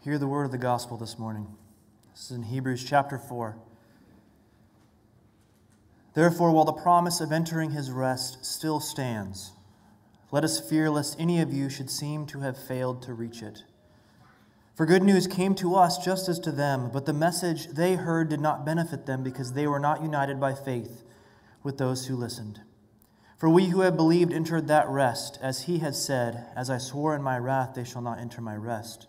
Hear the word of the gospel this morning. This is in Hebrews chapter 4. Therefore, while the promise of entering his rest still stands, let us fear lest any of you should seem to have failed to reach it. For good news came to us just as to them, but the message they heard did not benefit them because they were not united by faith with those who listened. For we who have believed entered that rest, as he has said, As I swore in my wrath, they shall not enter my rest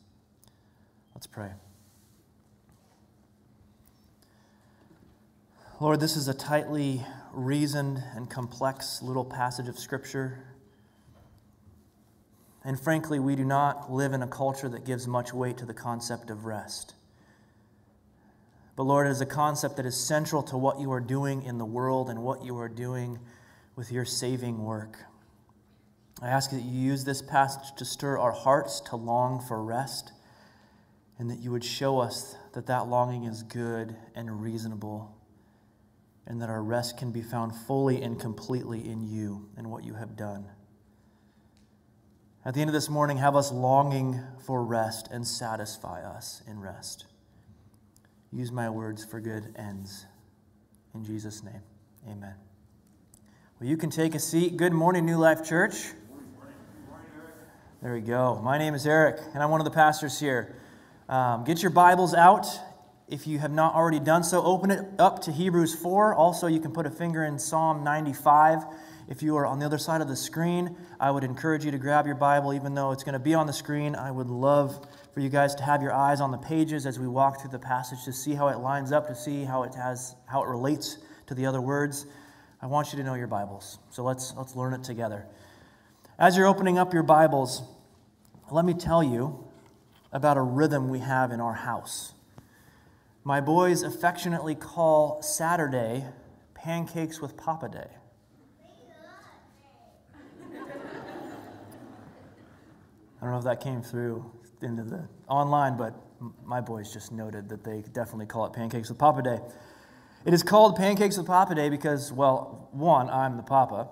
Let's pray. Lord, this is a tightly reasoned and complex little passage of Scripture. And frankly, we do not live in a culture that gives much weight to the concept of rest. But Lord, it is a concept that is central to what you are doing in the world and what you are doing with your saving work. I ask that you use this passage to stir our hearts to long for rest and that you would show us that that longing is good and reasonable, and that our rest can be found fully and completely in you and what you have done. At the end of this morning, have us longing for rest and satisfy us in rest. Use my words for good ends. In Jesus' name, amen. Well, you can take a seat. Good morning, New Life Church. There we go. My name is Eric, and I'm one of the pastors here. Um, get your Bibles out. If you have not already done so, open it up to Hebrews 4. Also, you can put a finger in Psalm 95. If you are on the other side of the screen, I would encourage you to grab your Bible, even though it's going to be on the screen. I would love for you guys to have your eyes on the pages as we walk through the passage to see how it lines up, to see how it has how it relates to the other words. I want you to know your Bibles. So let's let's learn it together. As you're opening up your Bibles, let me tell you about a rhythm we have in our house. My boys affectionately call Saturday pancakes with Papa Day. I don't know if that came through into the online, but my boys just noted that they definitely call it Pancakes with Papa Day. It is called Pancakes with Papa Day because, well, one, I'm the Papa.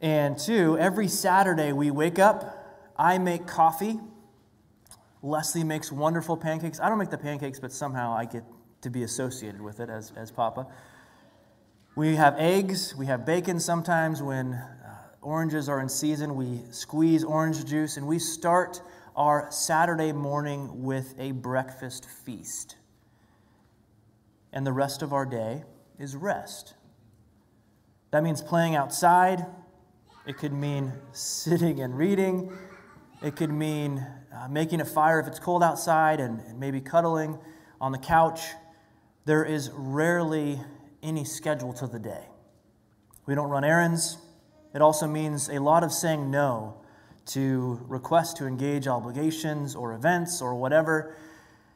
And two, every Saturday we wake up, I make coffee, Leslie makes wonderful pancakes. I don't make the pancakes, but somehow I get to be associated with it as, as Papa. We have eggs, we have bacon sometimes when uh, oranges are in season. We squeeze orange juice, and we start our Saturday morning with a breakfast feast. And the rest of our day is rest. That means playing outside, it could mean sitting and reading, it could mean uh, making a fire if it's cold outside and, and maybe cuddling on the couch. There is rarely any schedule to the day. We don't run errands. It also means a lot of saying no to requests to engage obligations or events or whatever.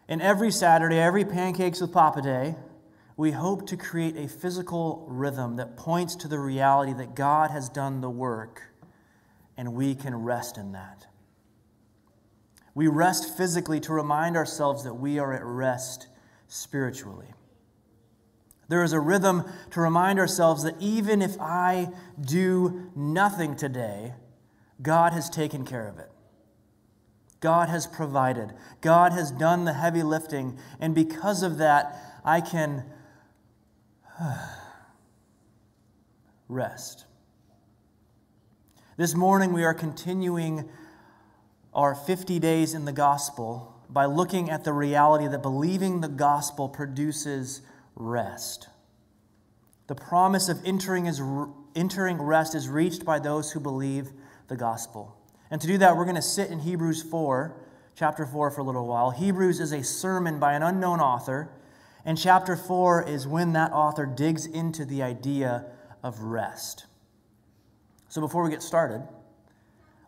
And every Saturday, every Pancakes with Papa Day, we hope to create a physical rhythm that points to the reality that God has done the work and we can rest in that. We rest physically to remind ourselves that we are at rest spiritually. There is a rhythm to remind ourselves that even if I do nothing today, God has taken care of it. God has provided. God has done the heavy lifting. And because of that, I can rest. This morning, we are continuing our 50 days in the gospel by looking at the reality that believing the gospel produces rest. The promise of entering, is, entering rest is reached by those who believe the gospel. And to do that, we're going to sit in Hebrews 4, chapter 4, for a little while. Hebrews is a sermon by an unknown author, and chapter 4 is when that author digs into the idea of rest. So before we get started,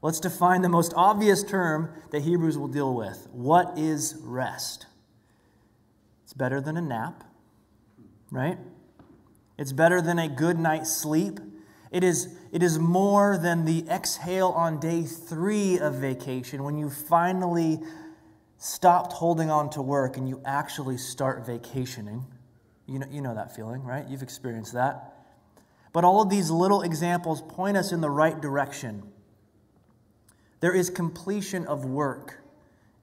let's define the most obvious term that Hebrews will deal with. What is rest? It's better than a nap, right? It's better than a good night's sleep. It is, it is more than the exhale on day three of vacation when you finally stopped holding on to work and you actually start vacationing. You know, you know that feeling, right? You've experienced that. But all of these little examples point us in the right direction. There is completion of work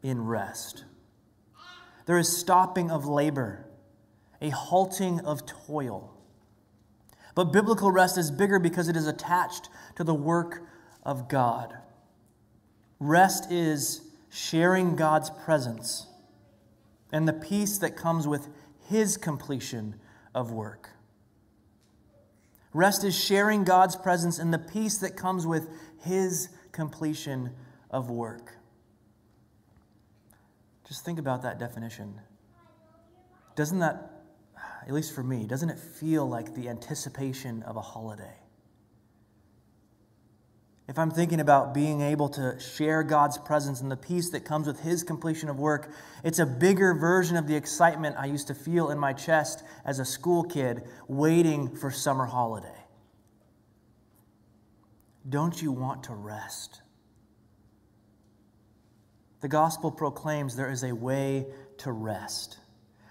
in rest. There is stopping of labor, a halting of toil. But biblical rest is bigger because it is attached to the work of God. Rest is sharing God's presence and the peace that comes with His completion of work. Rest is sharing God's presence and the peace that comes with His completion of work. Just think about that definition. Doesn't that at least for me, doesn't it feel like the anticipation of a holiday? If I'm thinking about being able to share God's presence and the peace that comes with His completion of work, it's a bigger version of the excitement I used to feel in my chest as a school kid waiting for summer holiday. Don't you want to rest? The gospel proclaims there is a way to rest.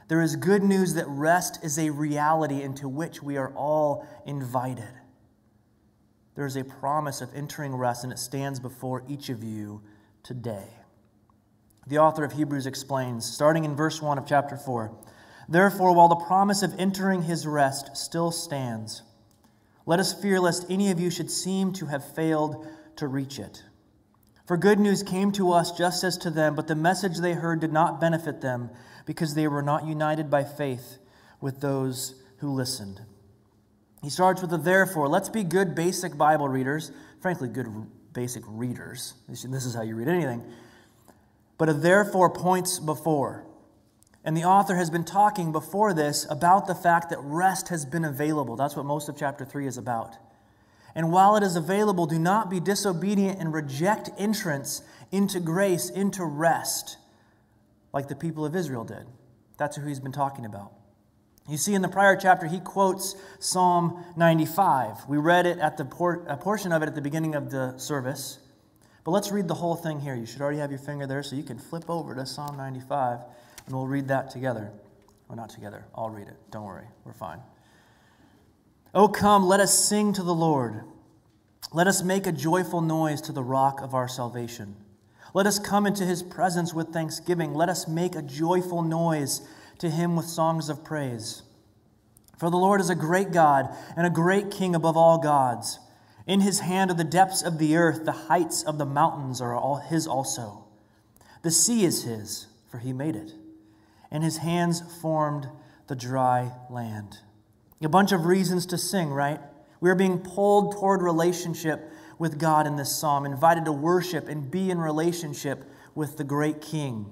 There is good news that rest is a reality into which we are all invited. There is a promise of entering rest, and it stands before each of you today. The author of Hebrews explains, starting in verse 1 of chapter 4 Therefore, while the promise of entering his rest still stands, let us fear lest any of you should seem to have failed to reach it. For good news came to us just as to them, but the message they heard did not benefit them because they were not united by faith with those who listened. He starts with a therefore. Let's be good basic Bible readers, frankly, good basic readers. This is how you read anything. But a therefore points before. And the author has been talking before this about the fact that rest has been available. That's what most of chapter 3 is about. And while it is available, do not be disobedient and reject entrance into grace, into rest like the people of Israel did. That's who he's been talking about. You see, in the prior chapter, he quotes Psalm 95. We read it at the por- a portion of it at the beginning of the service. But let's read the whole thing here. You should already have your finger there, so you can flip over to Psalm 95, and we'll read that together. Well, not together. I'll read it. Don't worry. We're fine. Oh, come, let us sing to the Lord. Let us make a joyful noise to the rock of our salvation. Let us come into his presence with thanksgiving. Let us make a joyful noise to him with songs of praise. For the Lord is a great God and a great King above all gods. In his hand are the depths of the earth, the heights of the mountains are all his also. The sea is his, for he made it, and his hands formed the dry land. A bunch of reasons to sing, right? We are being pulled toward relationship with God in this psalm, invited to worship and be in relationship with the great King.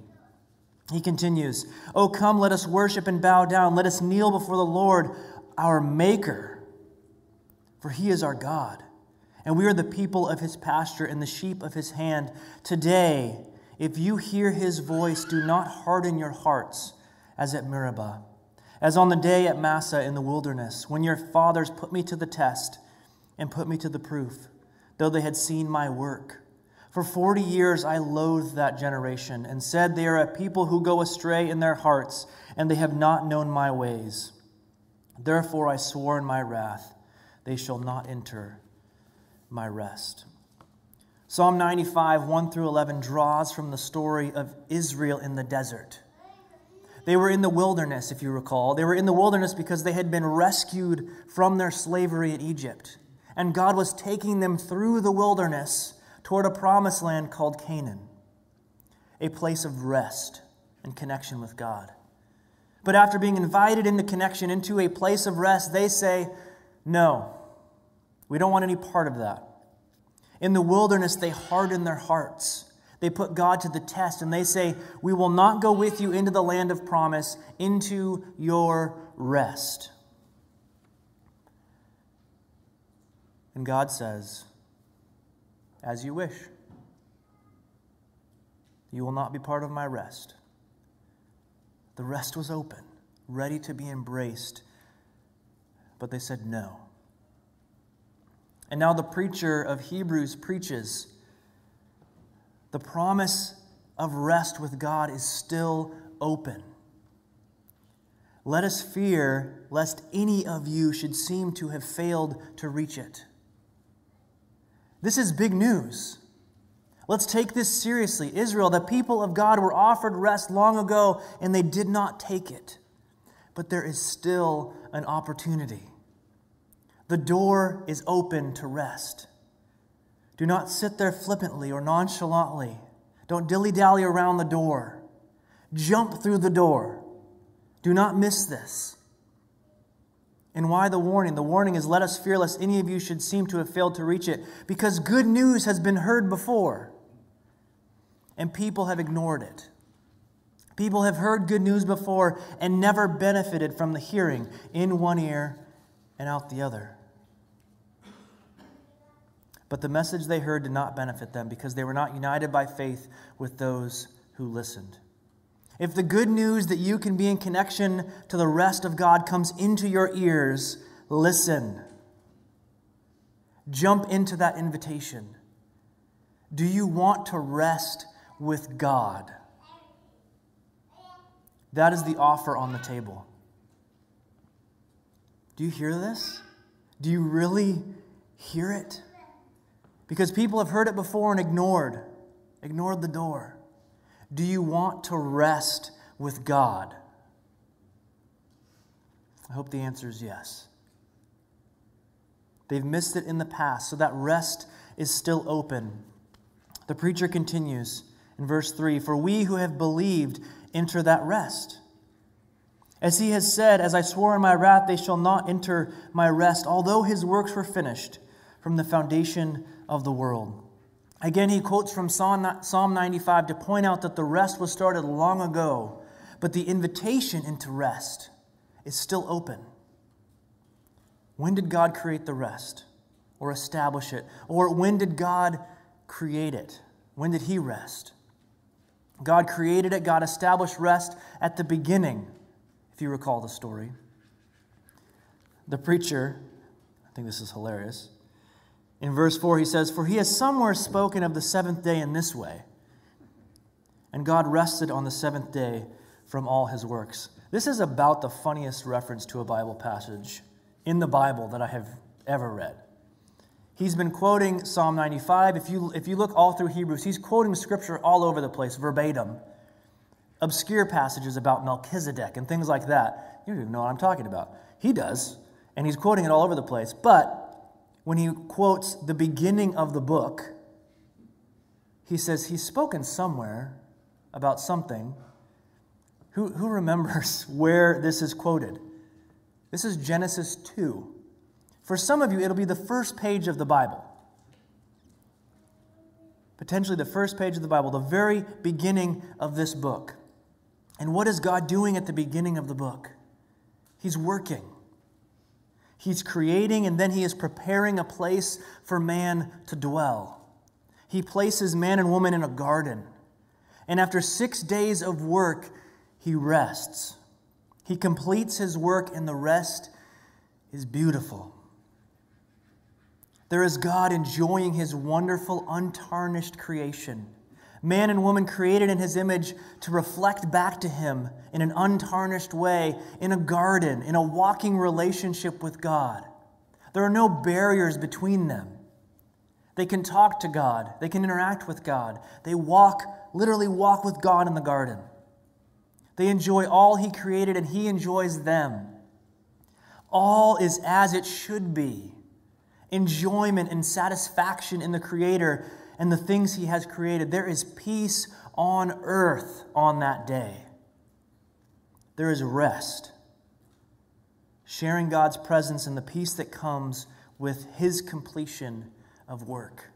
He continues, Oh, come, let us worship and bow down. Let us kneel before the Lord, our Maker. For he is our God, and we are the people of his pasture and the sheep of his hand. Today, if you hear his voice, do not harden your hearts as at Meribah, as on the day at Massah in the wilderness, when your fathers put me to the test and put me to the proof though they had seen my work. For forty years I loathed that generation and said, They are a people who go astray in their hearts, and they have not known my ways. Therefore I swore in my wrath, They shall not enter my rest. Psalm 95, 1 through 11, draws from the story of Israel in the desert. They were in the wilderness, if you recall. They were in the wilderness because they had been rescued from their slavery in Egypt and God was taking them through the wilderness toward a promised land called Canaan, a place of rest and connection with God. But after being invited into connection, into a place of rest, they say, No, we don't want any part of that. In the wilderness, they harden their hearts. They put God to the test and they say, We will not go with you into the land of promise, into your rest. And God says, As you wish. You will not be part of my rest. The rest was open, ready to be embraced, but they said no. And now the preacher of Hebrews preaches the promise of rest with God is still open. Let us fear lest any of you should seem to have failed to reach it. This is big news. Let's take this seriously. Israel, the people of God, were offered rest long ago and they did not take it. But there is still an opportunity. The door is open to rest. Do not sit there flippantly or nonchalantly. Don't dilly dally around the door. Jump through the door. Do not miss this. And why the warning? The warning is let us fear lest any of you should seem to have failed to reach it, because good news has been heard before, and people have ignored it. People have heard good news before and never benefited from the hearing in one ear and out the other. But the message they heard did not benefit them because they were not united by faith with those who listened. If the good news that you can be in connection to the rest of God comes into your ears, listen. Jump into that invitation. Do you want to rest with God? That is the offer on the table. Do you hear this? Do you really hear it? Because people have heard it before and ignored, ignored the door. Do you want to rest with God? I hope the answer is yes. They've missed it in the past, so that rest is still open. The preacher continues in verse 3 For we who have believed enter that rest. As he has said, As I swore in my wrath, they shall not enter my rest, although his works were finished from the foundation of the world. Again, he quotes from Psalm 95 to point out that the rest was started long ago, but the invitation into rest is still open. When did God create the rest or establish it? Or when did God create it? When did he rest? God created it, God established rest at the beginning, if you recall the story. The preacher, I think this is hilarious, in verse 4, he says, For he has somewhere spoken of the seventh day in this way. And God rested on the seventh day from all his works. This is about the funniest reference to a Bible passage in the Bible that I have ever read. He's been quoting Psalm 95. If you, if you look all through Hebrews, he's quoting scripture all over the place, verbatim. Obscure passages about Melchizedek and things like that. You don't even know what I'm talking about. He does, and he's quoting it all over the place. But when he quotes the beginning of the book, he says he's spoken somewhere about something. Who, who remembers where this is quoted? This is Genesis 2. For some of you, it'll be the first page of the Bible. Potentially the first page of the Bible, the very beginning of this book. And what is God doing at the beginning of the book? He's working. He's creating and then he is preparing a place for man to dwell. He places man and woman in a garden. And after six days of work, he rests. He completes his work, and the rest is beautiful. There is God enjoying his wonderful, untarnished creation man and woman created in his image to reflect back to him in an untarnished way in a garden, in a walking relationship with God. There are no barriers between them. They can talk to God, they can interact with God. They walk, literally walk with God in the garden. They enjoy all he created and he enjoys them. All is as it should be. Enjoyment and satisfaction in the Creator and the things He has created. There is peace on earth on that day. there is rest. Sharing God's presence and the peace that comes with His completion of work.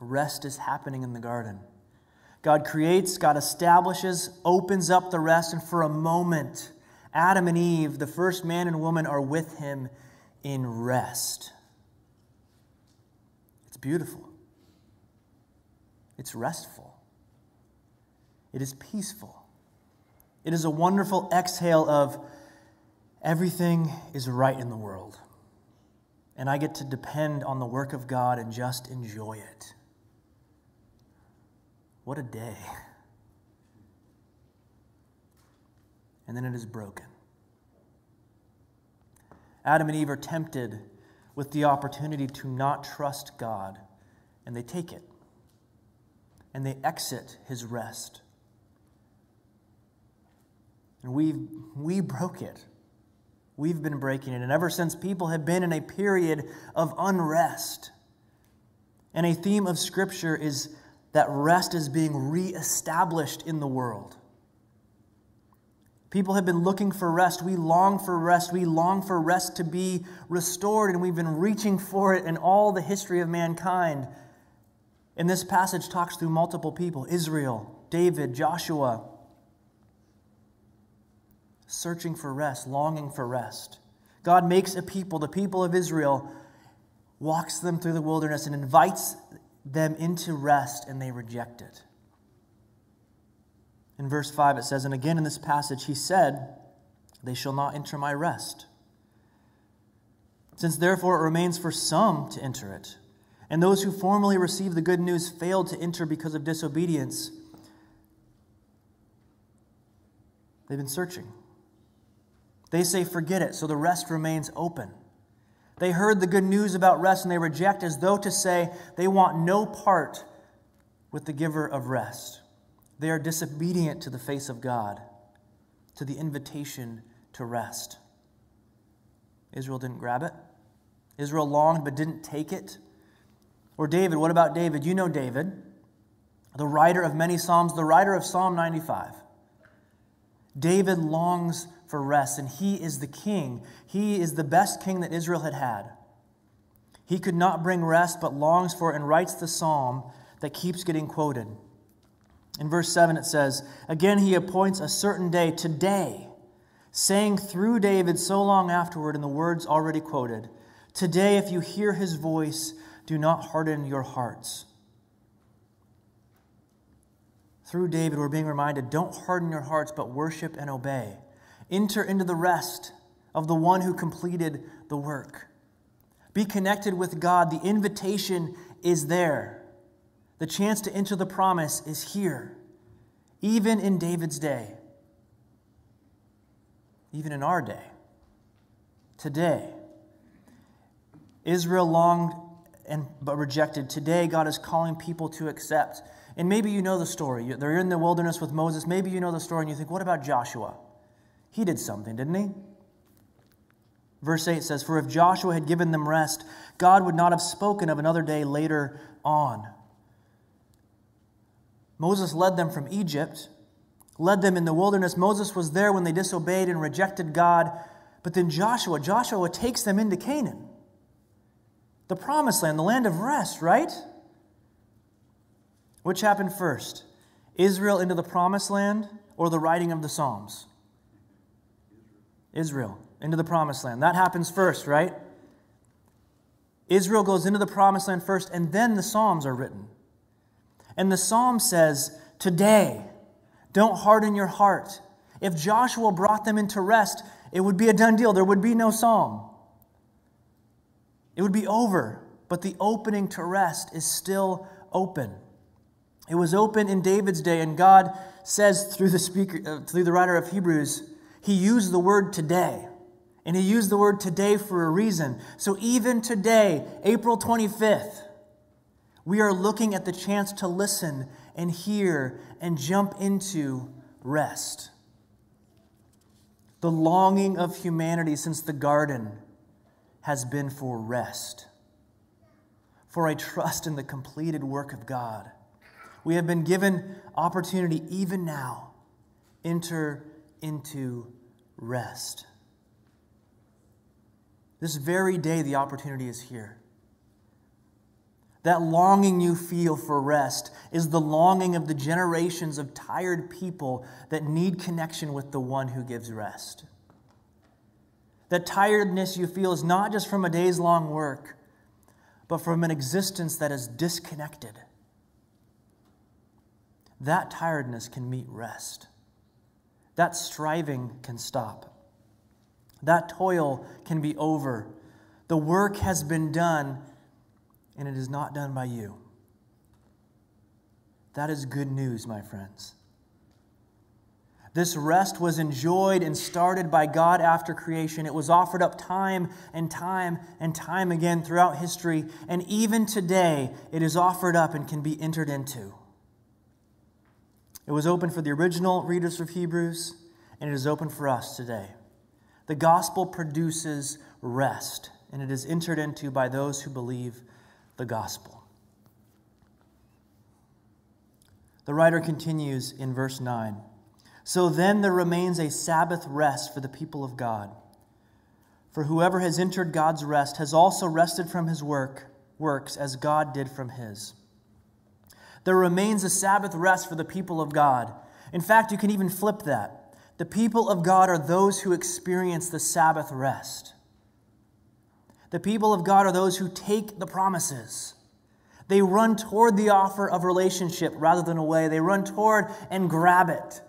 Rest is happening in the garden. God creates, God establishes, opens up the rest, and for a moment, Adam and Eve, the first man and woman, are with Him in rest. It's beautiful, it's restful, it is peaceful. It is a wonderful exhale of everything is right in the world. And I get to depend on the work of God and just enjoy it. What a day. And then it is broken. Adam and Eve are tempted with the opportunity to not trust God, and they take it. And they exit his rest. And we we broke it. We've been breaking it. And ever since people have been in a period of unrest, and a theme of Scripture is that rest is being reestablished in the world. People have been looking for rest. We long for rest. We long for rest to be restored, and we've been reaching for it in all the history of mankind. And this passage talks through multiple people Israel, David, Joshua, searching for rest, longing for rest. God makes a people, the people of Israel, walks them through the wilderness and invites them into rest, and they reject it. In verse 5, it says, And again in this passage, he said, They shall not enter my rest. Since therefore it remains for some to enter it, and those who formerly received the good news failed to enter because of disobedience, they've been searching. They say, forget it, so the rest remains open. They heard the good news about rest and they reject as though to say they want no part with the giver of rest. They are disobedient to the face of God, to the invitation to rest. Israel didn't grab it. Israel longed but didn't take it. Or David, what about David? You know David, the writer of many Psalms, the writer of Psalm 95. David longs for rest, and he is the king. He is the best king that Israel had had. He could not bring rest, but longs for it and writes the psalm that keeps getting quoted. In verse 7, it says, Again, he appoints a certain day, today, saying through David so long afterward in the words already quoted, Today, if you hear his voice, do not harden your hearts. Through David, we're being reminded don't harden your hearts, but worship and obey. Enter into the rest of the one who completed the work. Be connected with God. The invitation is there. The chance to enter the promise is here, even in David's day, even in our day. Today, Israel longed and but rejected. Today, God is calling people to accept. And maybe you know the story. They're in the wilderness with Moses. Maybe you know the story and you think, what about Joshua? He did something, didn't he? Verse 8 says, For if Joshua had given them rest, God would not have spoken of another day later on. Moses led them from Egypt, led them in the wilderness. Moses was there when they disobeyed and rejected God. But then Joshua, Joshua takes them into Canaan, the promised land, the land of rest, right? Which happened first? Israel into the promised land or the writing of the Psalms? Israel into the promised land. That happens first, right? Israel goes into the promised land first, and then the Psalms are written. And the Psalm says, Today, don't harden your heart. If Joshua brought them into rest, it would be a done deal. There would be no Psalm. It would be over. But the opening to rest is still open. It was open in David's day, and God says through the speaker, uh, through the writer of Hebrews, he used the word today. And he used the word today for a reason. So even today, April 25th, we are looking at the chance to listen and hear and jump into rest. The longing of humanity since the garden has been for rest, for a trust in the completed work of God. We have been given opportunity even now. Enter into rest. This very day, the opportunity is here. That longing you feel for rest is the longing of the generations of tired people that need connection with the one who gives rest. That tiredness you feel is not just from a day's long work, but from an existence that is disconnected. That tiredness can meet rest. That striving can stop. That toil can be over. The work has been done, and it is not done by you. That is good news, my friends. This rest was enjoyed and started by God after creation. It was offered up time and time and time again throughout history. And even today, it is offered up and can be entered into. It was open for the original readers of Hebrews, and it is open for us today. The gospel produces rest, and it is entered into by those who believe the gospel. The writer continues in verse 9. So then there remains a Sabbath rest for the people of God. For whoever has entered God's rest has also rested from his work, works as God did from his. There remains a Sabbath rest for the people of God. In fact, you can even flip that. The people of God are those who experience the Sabbath rest. The people of God are those who take the promises. They run toward the offer of relationship rather than away. They run toward and grab it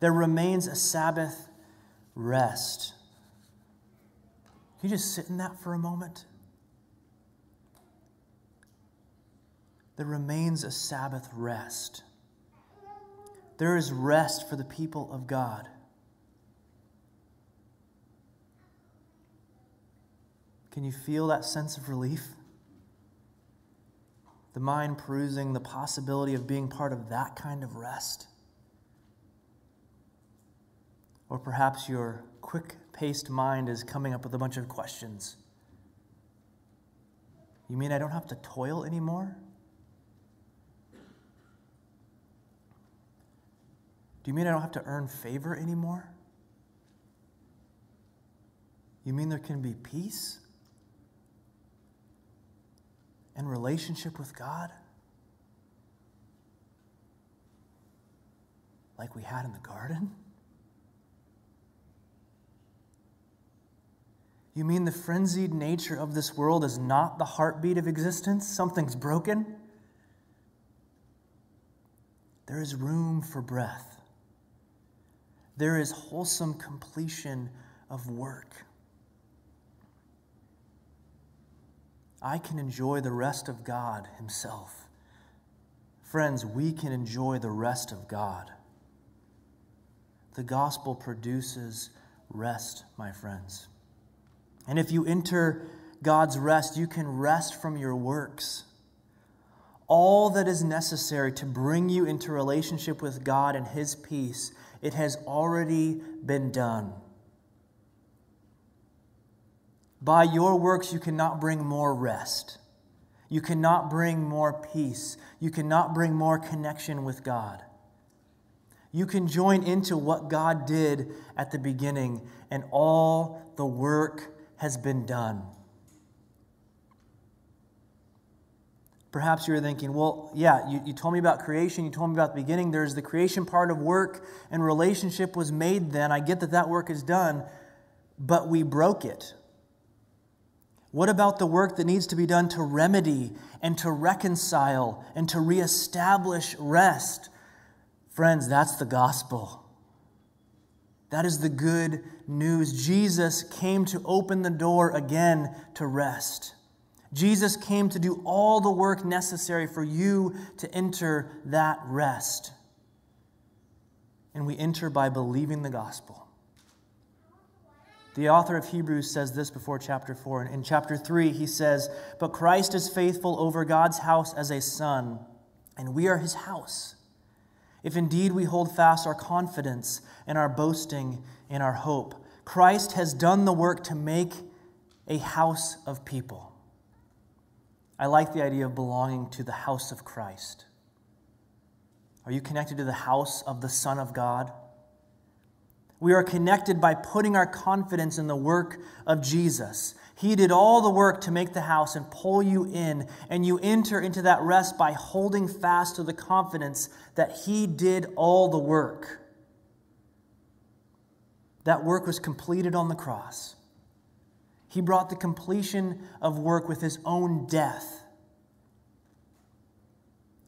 there remains a Sabbath rest. Can you just sit in that for a moment? There remains a Sabbath rest. There is rest for the people of God. Can you feel that sense of relief? The mind perusing the possibility of being part of that kind of rest? Or perhaps your quick paced mind is coming up with a bunch of questions. You mean I don't have to toil anymore? Do you mean I don't have to earn favor anymore? You mean there can be peace and relationship with God? Like we had in the garden? You mean the frenzied nature of this world is not the heartbeat of existence? Something's broken? There is room for breath. There is wholesome completion of work. I can enjoy the rest of God Himself. Friends, we can enjoy the rest of God. The gospel produces rest, my friends. And if you enter God's rest, you can rest from your works. All that is necessary to bring you into relationship with God and His peace, it has already been done. By your works, you cannot bring more rest. You cannot bring more peace. You cannot bring more connection with God. You can join into what God did at the beginning and all the work has been done. Perhaps you're thinking, well, yeah, you, you told me about creation, you told me about the beginning. There's the creation part of work, and relationship was made then. I get that that work is done, but we broke it. What about the work that needs to be done to remedy and to reconcile and to reestablish rest? Friends, that's the gospel. That is the good news. Jesus came to open the door again to rest. Jesus came to do all the work necessary for you to enter that rest. And we enter by believing the gospel. The author of Hebrews says this before chapter 4. In chapter 3, he says, But Christ is faithful over God's house as a son, and we are his house if indeed we hold fast our confidence and our boasting in our hope. Christ has done the work to make a house of people. I like the idea of belonging to the house of Christ. Are you connected to the house of the Son of God? We are connected by putting our confidence in the work of Jesus. He did all the work to make the house and pull you in, and you enter into that rest by holding fast to the confidence that He did all the work. That work was completed on the cross. He brought the completion of work with His own death.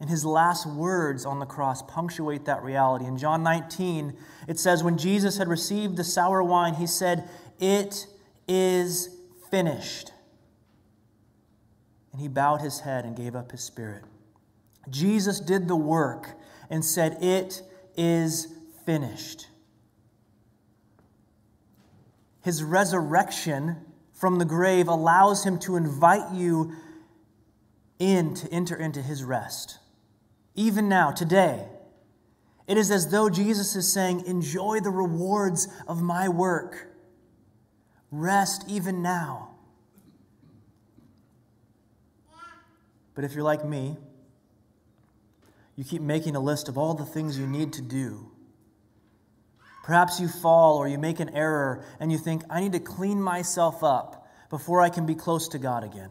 And his last words on the cross punctuate that reality. In John 19, it says, When Jesus had received the sour wine, he said, It is finished. And he bowed his head and gave up his spirit. Jesus did the work and said, It is finished. His resurrection from the grave allows him to invite you in to enter into his rest. Even now, today, it is as though Jesus is saying, Enjoy the rewards of my work. Rest even now. But if you're like me, you keep making a list of all the things you need to do. Perhaps you fall or you make an error and you think, I need to clean myself up before I can be close to God again.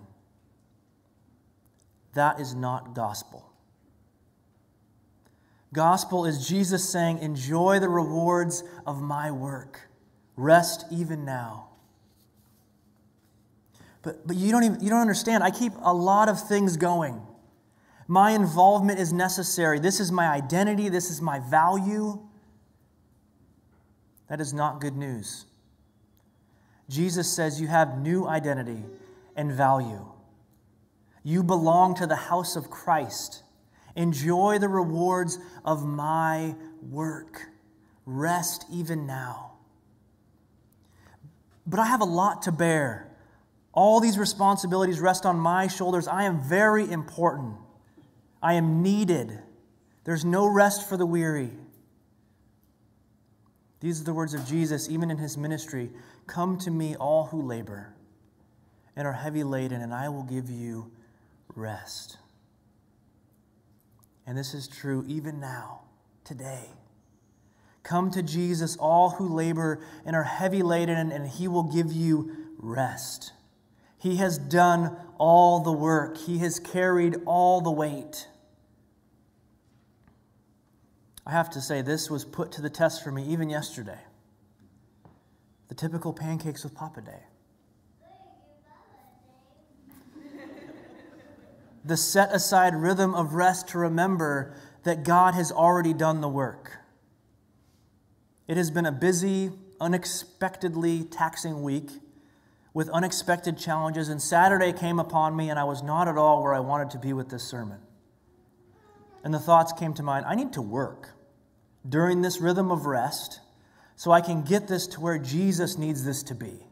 That is not gospel. Gospel is Jesus saying, Enjoy the rewards of my work. Rest even now. But, but you, don't even, you don't understand. I keep a lot of things going. My involvement is necessary. This is my identity. This is my value. That is not good news. Jesus says you have new identity and value. You belong to the house of Christ. Enjoy the rewards of my work. Rest even now. But I have a lot to bear. All these responsibilities rest on my shoulders. I am very important. I am needed. There's no rest for the weary. These are the words of Jesus, even in his ministry Come to me, all who labor and are heavy laden, and I will give you rest. And this is true even now, today. Come to Jesus, all who labor and are heavy laden, and he will give you rest. He has done all the work, He has carried all the weight. I have to say, this was put to the test for me even yesterday. The typical pancakes with Papa Day. the set aside rhythm of rest to remember that God has already done the work. It has been a busy, unexpectedly taxing week with unexpected challenges, and Saturday came upon me, and I was not at all where I wanted to be with this sermon. And the thoughts came to mind I need to work during this rhythm of rest so I can get this to where Jesus needs this to be.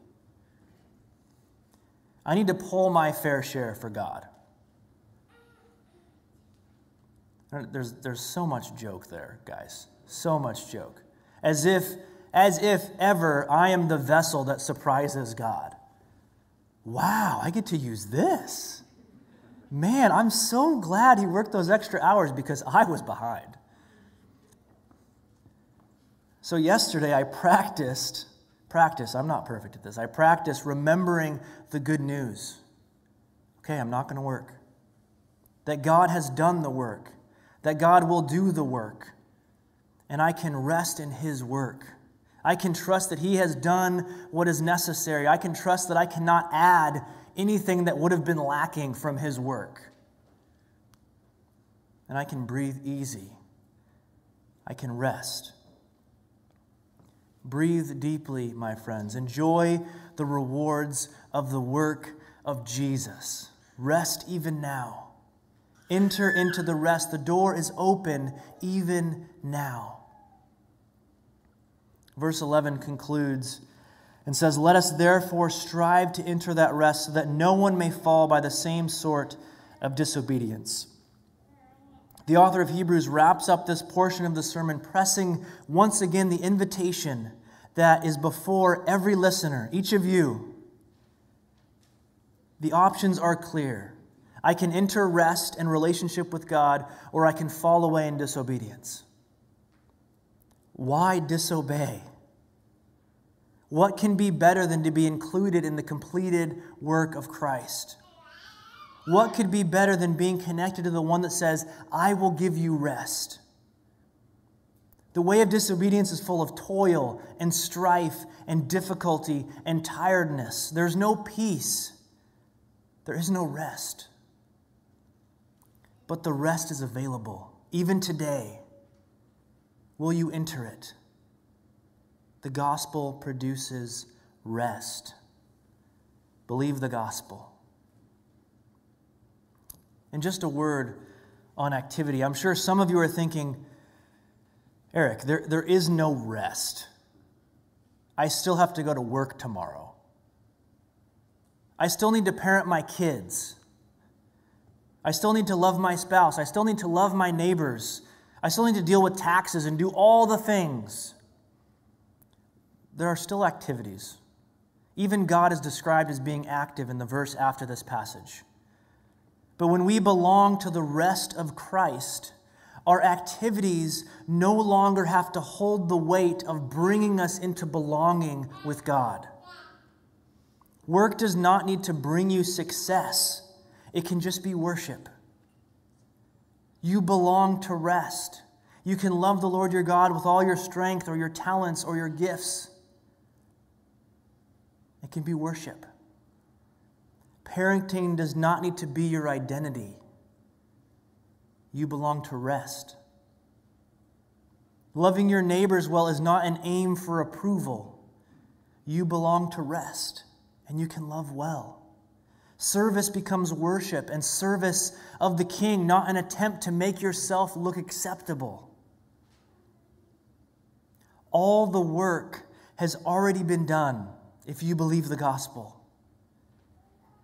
I need to pull my fair share for God. There's, there's so much joke there, guys. So much joke. As if, as if ever I am the vessel that surprises God wow, I get to use this. Man, I'm so glad he worked those extra hours because I was behind. So, yesterday I practiced, practice, I'm not perfect at this. I practiced remembering the good news. Okay, I'm not going to work. That God has done the work, that God will do the work, and I can rest in his work. I can trust that He has done what is necessary. I can trust that I cannot add anything that would have been lacking from His work. And I can breathe easy. I can rest. Breathe deeply, my friends. Enjoy the rewards of the work of Jesus. Rest even now. Enter into the rest. The door is open even now verse 11 concludes and says, Let us therefore strive to enter that rest so that no one may fall by the same sort of disobedience. The author of Hebrews wraps up this portion of the sermon, pressing once again the invitation that is before every listener, each of you. The options are clear. I can enter rest and relationship with God, or I can fall away in disobedience. Why disobey? What can be better than to be included in the completed work of Christ? What could be better than being connected to the one that says, I will give you rest? The way of disobedience is full of toil and strife and difficulty and tiredness. There's no peace, there is no rest. But the rest is available, even today. Will you enter it? The gospel produces rest. Believe the gospel. And just a word on activity. I'm sure some of you are thinking, Eric, there, there is no rest. I still have to go to work tomorrow. I still need to parent my kids. I still need to love my spouse. I still need to love my neighbors. I still need to deal with taxes and do all the things. There are still activities. Even God is described as being active in the verse after this passage. But when we belong to the rest of Christ, our activities no longer have to hold the weight of bringing us into belonging with God. Work does not need to bring you success, it can just be worship. You belong to rest. You can love the Lord your God with all your strength or your talents or your gifts. It can be worship. Parenting does not need to be your identity. You belong to rest. Loving your neighbors well is not an aim for approval. You belong to rest, and you can love well. Service becomes worship and service of the king, not an attempt to make yourself look acceptable. All the work has already been done if you believe the gospel.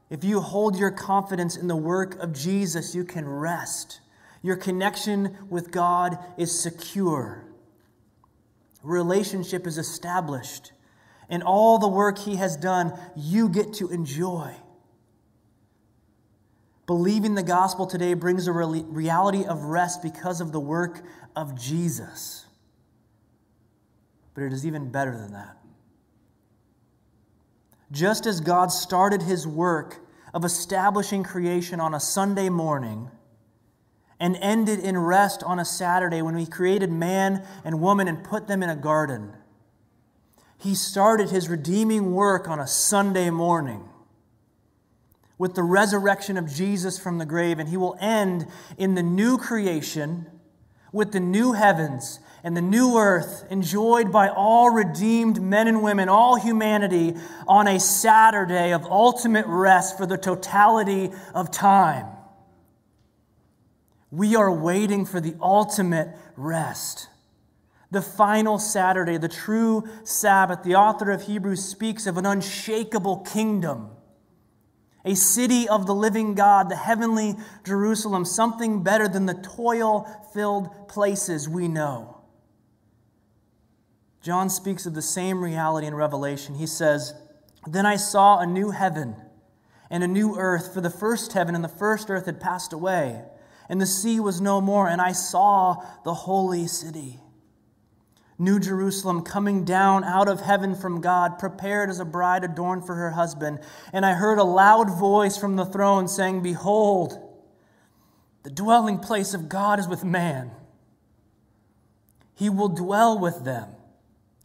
If you hold your confidence in the work of Jesus, you can rest. Your connection with God is secure. Relationship is established. And all the work He has done, you get to enjoy. Believing the gospel today brings a reality of rest because of the work of Jesus. But it is even better than that. Just as God started his work of establishing creation on a Sunday morning and ended in rest on a Saturday when he created man and woman and put them in a garden, he started his redeeming work on a Sunday morning with the resurrection of Jesus from the grave, and he will end in the new creation with the new heavens and the new earth enjoyed by all redeemed men and women, all humanity, on a Saturday of ultimate rest for the totality of time. We are waiting for the ultimate rest. The final Saturday, the true Sabbath, the author of Hebrews speaks of an unshakable kingdom a city of the living God, the heavenly Jerusalem, something better than the toil filled places we know. John speaks of the same reality in Revelation. He says, Then I saw a new heaven and a new earth, for the first heaven and the first earth had passed away, and the sea was no more, and I saw the holy city New Jerusalem coming down out of heaven from God, prepared as a bride adorned for her husband. And I heard a loud voice from the throne saying, Behold, the dwelling place of God is with man. He will dwell with them,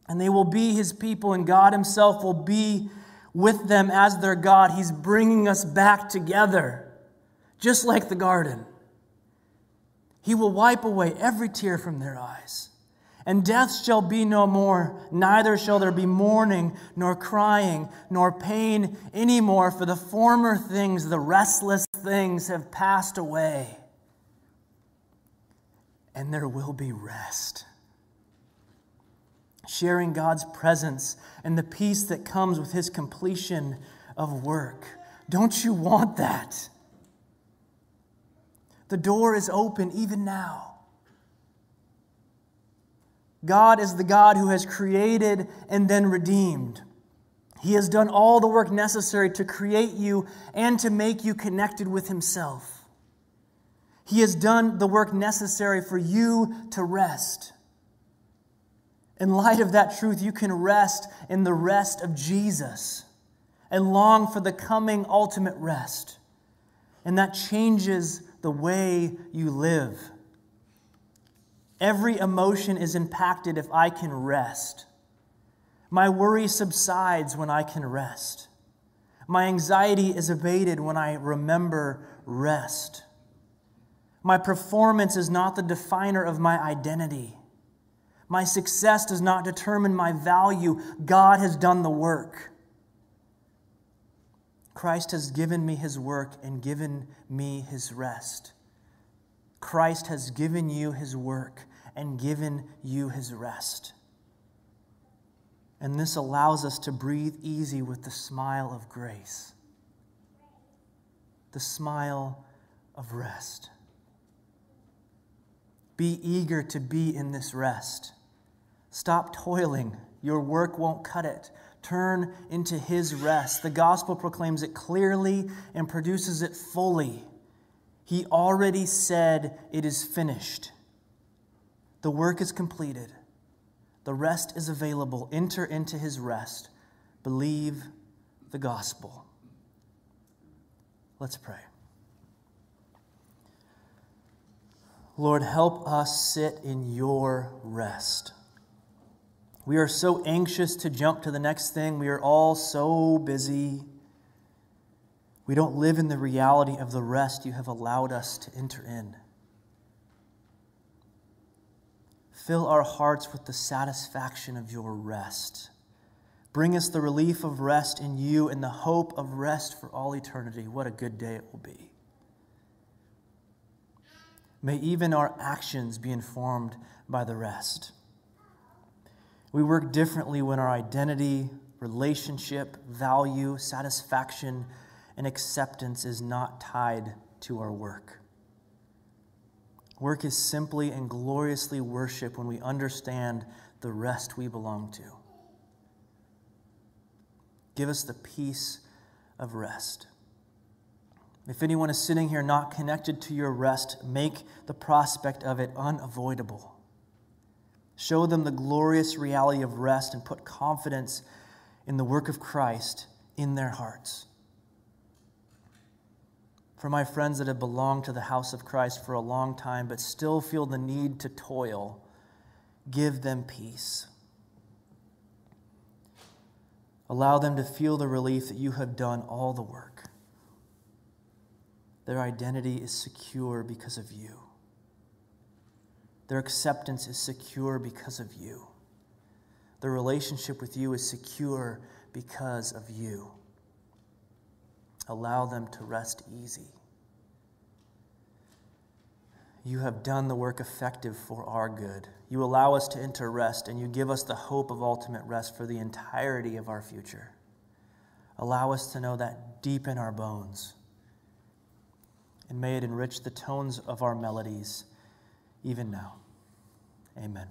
and they will be his people, and God himself will be with them as their God. He's bringing us back together, just like the garden. He will wipe away every tear from their eyes. And death shall be no more, neither shall there be mourning, nor crying, nor pain any more, for the former things, the restless things, have passed away. And there will be rest. Sharing God's presence and the peace that comes with his completion of work. Don't you want that? The door is open even now. God is the God who has created and then redeemed. He has done all the work necessary to create you and to make you connected with Himself. He has done the work necessary for you to rest. In light of that truth, you can rest in the rest of Jesus and long for the coming ultimate rest. And that changes the way you live. Every emotion is impacted if I can rest. My worry subsides when I can rest. My anxiety is abated when I remember rest. My performance is not the definer of my identity. My success does not determine my value. God has done the work. Christ has given me his work and given me his rest. Christ has given you his work and given you his rest. And this allows us to breathe easy with the smile of grace, the smile of rest. Be eager to be in this rest. Stop toiling. Your work won't cut it. Turn into His rest. The gospel proclaims it clearly and produces it fully. He already said it is finished. The work is completed. The rest is available. Enter into His rest. Believe the gospel. Let's pray. Lord, help us sit in your rest. We are so anxious to jump to the next thing. We are all so busy. We don't live in the reality of the rest you have allowed us to enter in. Fill our hearts with the satisfaction of your rest. Bring us the relief of rest in you and the hope of rest for all eternity. What a good day it will be. May even our actions be informed by the rest. We work differently when our identity, relationship, value, satisfaction, and acceptance is not tied to our work. Work is simply and gloriously worship when we understand the rest we belong to. Give us the peace of rest. If anyone is sitting here not connected to your rest, make the prospect of it unavoidable. Show them the glorious reality of rest and put confidence in the work of Christ in their hearts. For my friends that have belonged to the house of Christ for a long time but still feel the need to toil, give them peace. Allow them to feel the relief that you have done all the work. Their identity is secure because of you. Their acceptance is secure because of you. Their relationship with you is secure because of you. Allow them to rest easy. You have done the work effective for our good. You allow us to enter rest, and you give us the hope of ultimate rest for the entirety of our future. Allow us to know that deep in our bones. And may it enrich the tones of our melodies even now. Amen.